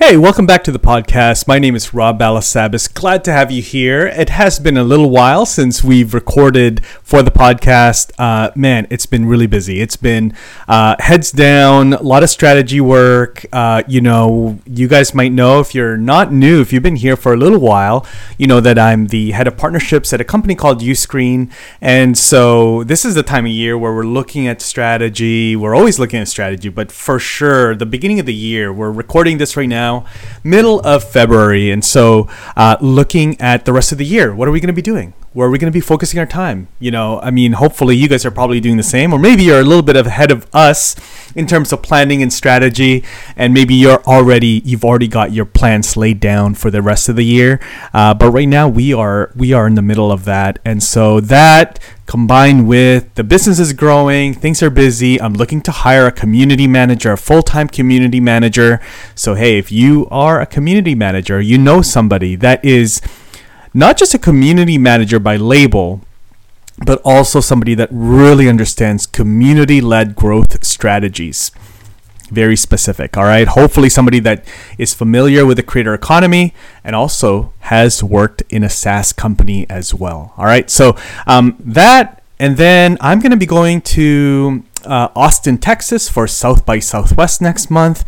Hey, welcome back to the podcast. My name is Rob Balasabas. Glad to have you here. It has been a little while since we've recorded for the podcast. Uh, man, it's been really busy. It's been uh, heads down, a lot of strategy work. Uh, you know, you guys might know if you're not new, if you've been here for a little while, you know that I'm the head of partnerships at a company called Uscreen. And so this is the time of year where we're looking at strategy. We're always looking at strategy, but for sure, the beginning of the year, we're recording this right now now, middle of February. And so, uh, looking at the rest of the year, what are we going to be doing? Where are we going to be focusing our time? You know, I mean, hopefully you guys are probably doing the same, or maybe you're a little bit ahead of us in terms of planning and strategy, and maybe you're already you've already got your plans laid down for the rest of the year. Uh, but right now we are we are in the middle of that, and so that combined with the business is growing, things are busy. I'm looking to hire a community manager, a full time community manager. So, hey, if you are a community manager, you know somebody that is not just a community manager by label, but also somebody that really understands community led growth strategies very specific. All right. Hopefully, somebody that is familiar with the creator economy and also has worked in a SaaS company as well. All right. So, um, that, and then I'm going to be going to uh, Austin, Texas for South by Southwest next month.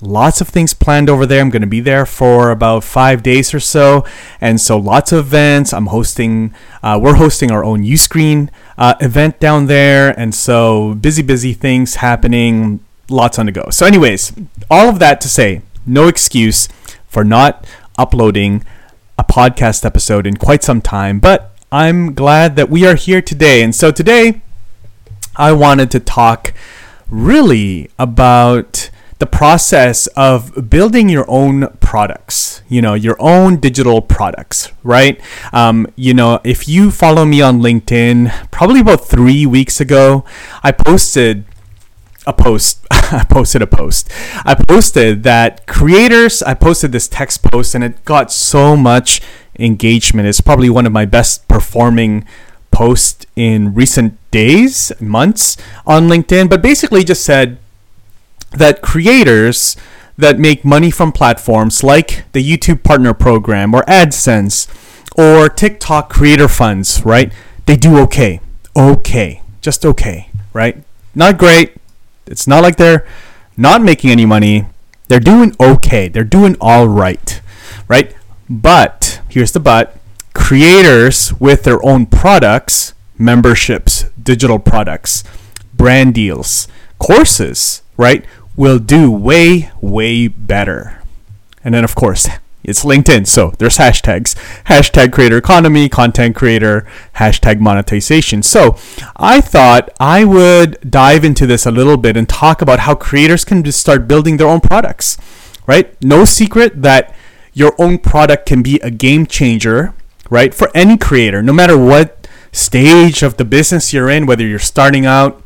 Lots of things planned over there. I'm going to be there for about five days or so. And so, lots of events. I'm hosting, uh, we're hosting our own Uscreen uh, event down there. And so, busy, busy things happening lots on the go. So, anyways, all of that to say, no excuse for not uploading a podcast episode in quite some time, but I'm glad that we are here today. And so today, I wanted to talk really about the process of building your own products, you know, your own digital products, right? Um, you know, if you follow me on LinkedIn, probably about three weeks ago, I posted a post. I posted a post. I posted that creators, I posted this text post and it got so much engagement. It's probably one of my best performing posts in recent days, months on LinkedIn, but basically just said that creators that make money from platforms like the YouTube Partner Program or AdSense or TikTok Creator Funds, right? They do okay. Okay. Just okay, right? Not great, it's not like they're not making any money. They're doing okay. They're doing all right, right? But here's the but creators with their own products, memberships, digital products, brand deals, courses, right, will do way, way better. And then, of course, it's LinkedIn. So there's hashtags hashtag creator economy, content creator, hashtag monetization. So I thought I would dive into this a little bit and talk about how creators can just start building their own products, right? No secret that your own product can be a game changer, right? For any creator, no matter what stage of the business you're in, whether you're starting out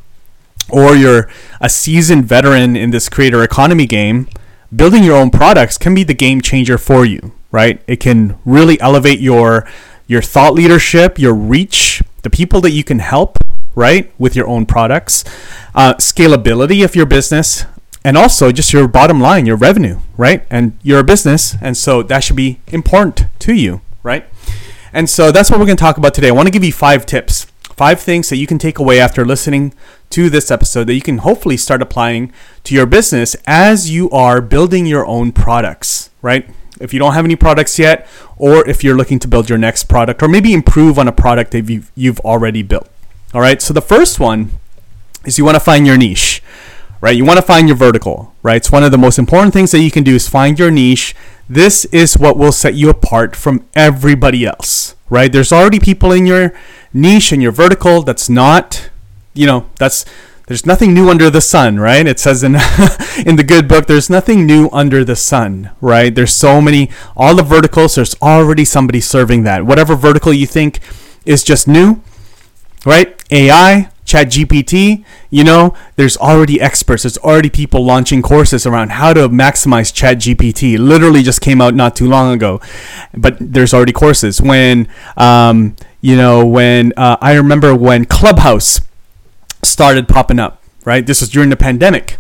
or you're a seasoned veteran in this creator economy game building your own products can be the game changer for you, right? It can really elevate your your thought leadership, your reach, the people that you can help, right, with your own products, uh, scalability of your business, and also just your bottom line, your revenue, right? And you're a business, and so that should be important to you, right? And so that's what we're going to talk about today. I want to give you five tips five things that you can take away after listening to this episode that you can hopefully start applying to your business as you are building your own products, right? If you don't have any products yet, or if you're looking to build your next product, or maybe improve on a product that you've, you've already built. All right, so the first one is you want to find your niche, right? You want to find your vertical, right? It's one of the most important things that you can do is find your niche. This is what will set you apart from everybody else, right? There's already people in your niche and your vertical that's not, you know, that's there's nothing new under the sun, right? It says in in the good book, there's nothing new under the sun, right? There's so many all the verticals, there's already somebody serving that. Whatever vertical you think is just new, right? AI, Chat GPT, you know, there's already experts, there's already people launching courses around how to maximize Chat GPT. Literally just came out not too long ago, but there's already courses. When, um, you know, when uh, I remember when Clubhouse started popping up, right? This was during the pandemic.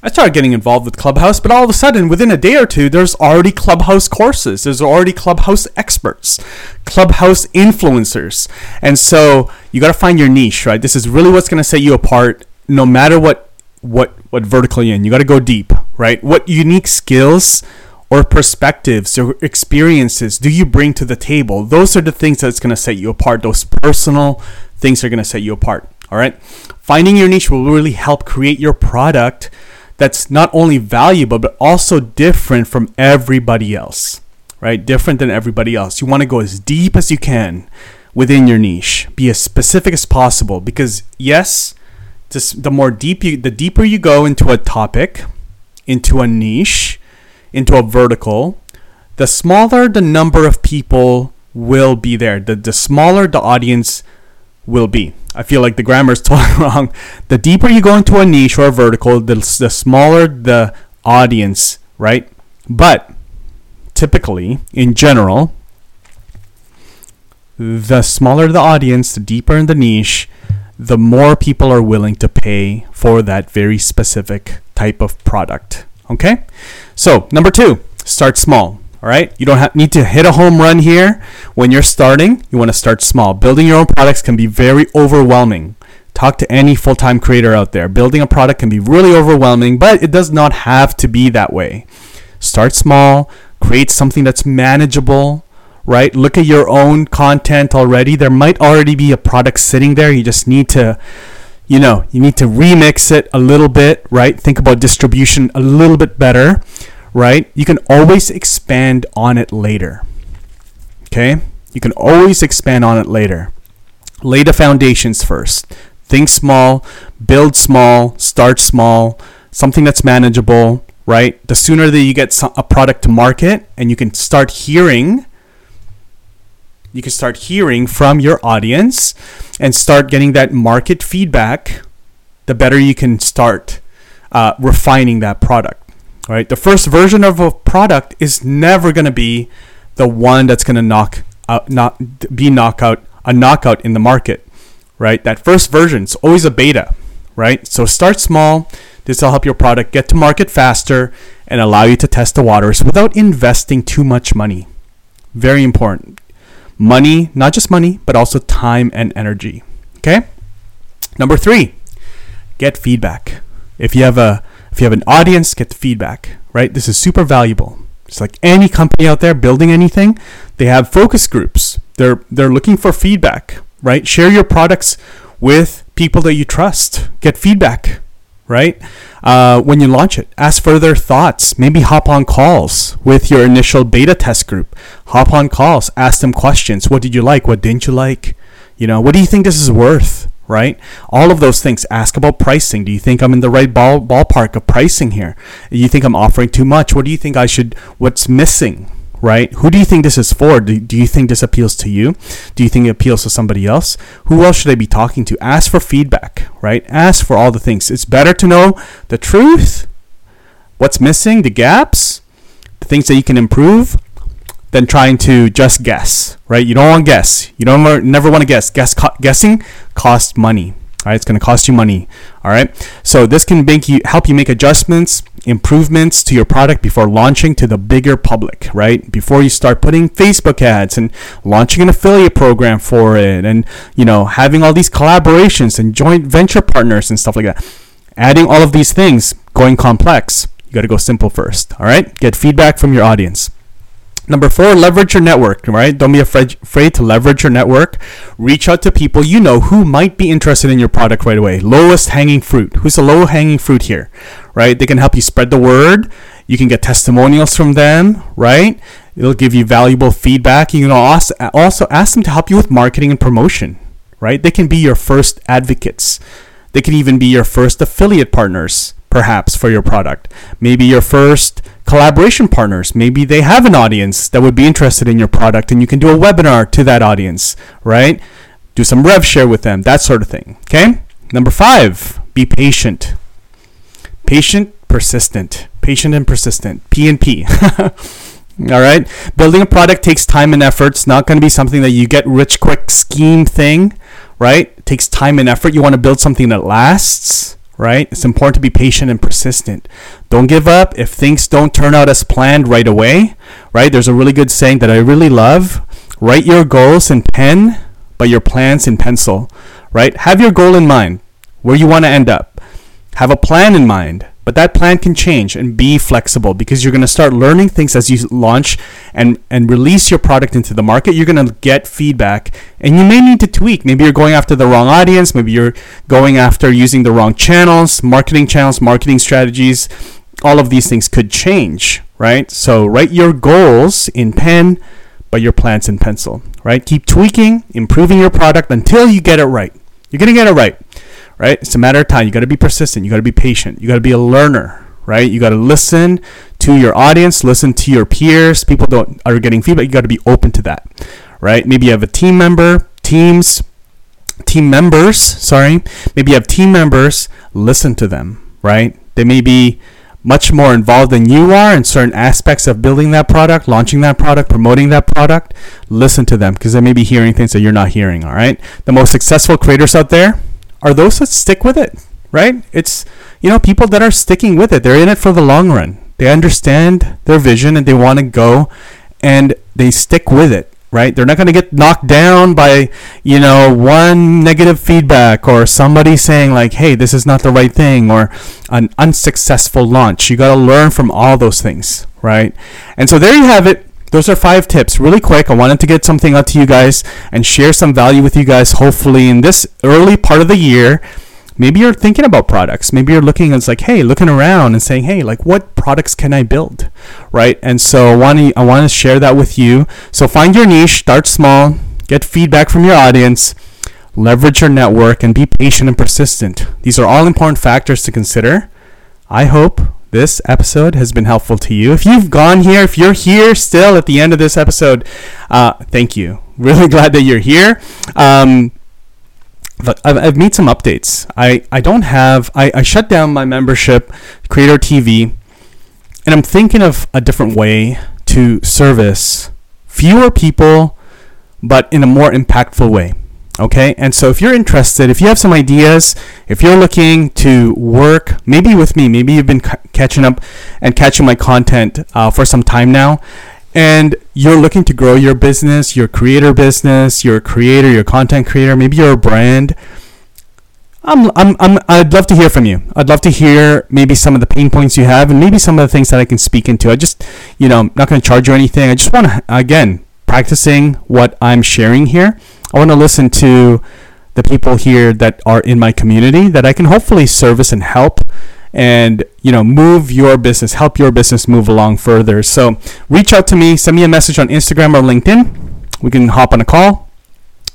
I started getting involved with Clubhouse, but all of a sudden, within a day or two, there's already Clubhouse courses. There's already Clubhouse experts, Clubhouse influencers. And so you got to find your niche, right? This is really what's going to set you apart no matter what what what vertical you're in. You got to go deep, right? What unique skills or perspectives or experiences do you bring to the table? Those are the things that's going to set you apart. Those personal things are going to set you apart. All right. Finding your niche will really help create your product that's not only valuable but also different from everybody else, right? Different than everybody else. You want to go as deep as you can within your niche. Be as specific as possible because yes, just the more deep you the deeper you go into a topic, into a niche, into a vertical, the smaller the number of people will be there. The the smaller the audience will be. I feel like the grammar is totally wrong. The deeper you go into a niche or a vertical, the, the smaller the audience, right? But typically, in general, the smaller the audience, the deeper in the niche, the more people are willing to pay for that very specific type of product. Okay? So, number two, start small. All right, you don't have, need to hit a home run here when you're starting. You want to start small. Building your own products can be very overwhelming. Talk to any full time creator out there. Building a product can be really overwhelming, but it does not have to be that way. Start small, create something that's manageable, right? Look at your own content already. There might already be a product sitting there. You just need to you know, you need to remix it a little bit, right? Think about distribution a little bit better right? You can always expand on it later. Okay? You can always expand on it later. Lay the foundations first. Think small, build small, start small, something that's manageable, right? The sooner that you get a product to market and you can start hearing you can start hearing from your audience and start getting that market feedback, the better you can start uh, refining that product right? The first version of a product is never going to be the one that's going to knock out, not be knockout a knockout in the market, right? That first version is always a beta, right? So start small. This will help your product get to market faster and allow you to test the waters without investing too much money. Very important. Money, not just money, but also time and energy. Okay? Number 3, get feedback. If you have a if you have an audience, get the feedback, right? This is super valuable. It's like any company out there building anything, they have focus groups. They're they're looking for feedback, right? Share your products with people that you trust. Get feedback, right? Uh, when you launch it, ask for their thoughts. Maybe hop on calls with your initial beta test group. Hop on calls, ask them questions. What did you like? What didn't you like? You know, what do you think this is worth? Right? All of those things. Ask about pricing. Do you think I'm in the right ball ballpark of pricing here? Do you think I'm offering too much? What do you think I should? What's missing? Right? Who do you think this is for? Do, do you think this appeals to you? Do you think it appeals to somebody else? Who else should I be talking to? Ask for feedback, right? Ask for all the things. It's better to know the truth, what's missing, the gaps, the things that you can improve, than trying to just guess, right? You don't want to guess. You don't never want to guess. Guess co- guessing costs money. All right, it's going to cost you money. All right, so this can make you help you make adjustments, improvements to your product before launching to the bigger public. Right before you start putting Facebook ads and launching an affiliate program for it, and you know having all these collaborations and joint venture partners and stuff like that. Adding all of these things, going complex. You got to go simple first. All right, get feedback from your audience. Number four, leverage your network, right? Don't be afraid, afraid to leverage your network. Reach out to people you know who might be interested in your product right away. Lowest hanging fruit. Who's the low hanging fruit here, right? They can help you spread the word. You can get testimonials from them, right? It'll give you valuable feedback. You can also ask them to help you with marketing and promotion, right? They can be your first advocates. They can even be your first affiliate partners, perhaps, for your product. Maybe your first collaboration partners. Maybe they have an audience that would be interested in your product and you can do a webinar to that audience, right? Do some rev share with them, that sort of thing. Okay? Number five, be patient. Patient, persistent. Patient and persistent. P and P. All right. Building a product takes time and effort. It's not going to be something that you get rich quick scheme thing, right? It takes time and effort. You want to build something that lasts, right? It's important to be patient and persistent. Don't give up if things don't turn out as planned right away, right? There's a really good saying that I really love write your goals in pen, but your plans in pencil, right? Have your goal in mind, where you want to end up. Have a plan in mind, but that plan can change and be flexible because you're going to start learning things as you launch and, and release your product into the market. You're going to get feedback and you may need to tweak. Maybe you're going after the wrong audience. Maybe you're going after using the wrong channels, marketing channels, marketing strategies. All of these things could change, right? So write your goals in pen, but your plans in pencil, right? Keep tweaking, improving your product until you get it right. You're going to get it right right? It's a matter of time. You got to be persistent. You got to be patient. You got to be a learner, right? You got to listen to your audience, listen to your peers. People don't are getting feedback. You got to be open to that, right? Maybe you have a team member, teams, team members. Sorry, maybe you have team members. Listen to them, right? They may be much more involved than you are in certain aspects of building that product, launching that product, promoting that product. Listen to them because they may be hearing things that you're not hearing. All right. The most successful creators out there are those that stick with it, right? It's, you know, people that are sticking with it. They're in it for the long run. They understand their vision and they want to go and they stick with it, right? They're not going to get knocked down by, you know, one negative feedback or somebody saying, like, hey, this is not the right thing or an unsuccessful launch. You got to learn from all those things, right? And so there you have it those are five tips really quick i wanted to get something out to you guys and share some value with you guys hopefully in this early part of the year maybe you're thinking about products maybe you're looking it's like hey looking around and saying hey like what products can i build right and so i want to i want to share that with you so find your niche start small get feedback from your audience leverage your network and be patient and persistent these are all important factors to consider i hope this episode has been helpful to you. If you've gone here, if you're here still at the end of this episode, uh, thank you. Really glad that you're here. Um, but I've, I've made some updates. I, I don't have, I, I shut down my membership, Creator TV, and I'm thinking of a different way to service fewer people, but in a more impactful way. Okay, and so if you're interested, if you have some ideas, if you're looking to work maybe with me, maybe you've been c- catching up and catching my content uh, for some time now, and you're looking to grow your business, your creator business, your creator, your content creator, maybe you're a brand. I'm, I'm, I'm, I'd love to hear from you. I'd love to hear maybe some of the pain points you have and maybe some of the things that I can speak into. I just, you know, I'm not going to charge you anything. I just want to, again, practicing what I'm sharing here I want to listen to the people here that are in my community that I can hopefully service and help and you know move your business help your business move along further. So reach out to me send me a message on instagram or linkedin. We can hop on a call.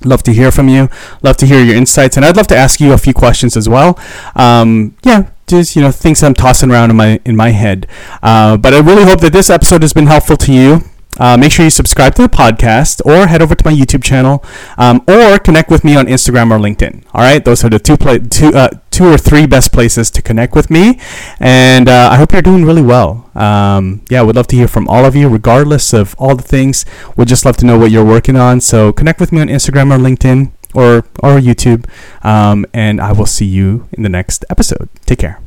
Love to hear from you. Love to hear your insights. And i'd love to ask you a few questions as well. Um, yeah just you know things i'm tossing around in my in my head. Uh, but i really hope that this episode has been helpful to you uh, make sure you subscribe to the podcast or head over to my YouTube channel um, or connect with me on Instagram or LinkedIn. All right, those are the two, pla- two, uh, two or three best places to connect with me. And uh, I hope you're doing really well. Um, yeah, would love to hear from all of you, regardless of all the things. Would just love to know what you're working on. So connect with me on Instagram or LinkedIn or or YouTube, um, and I will see you in the next episode. Take care.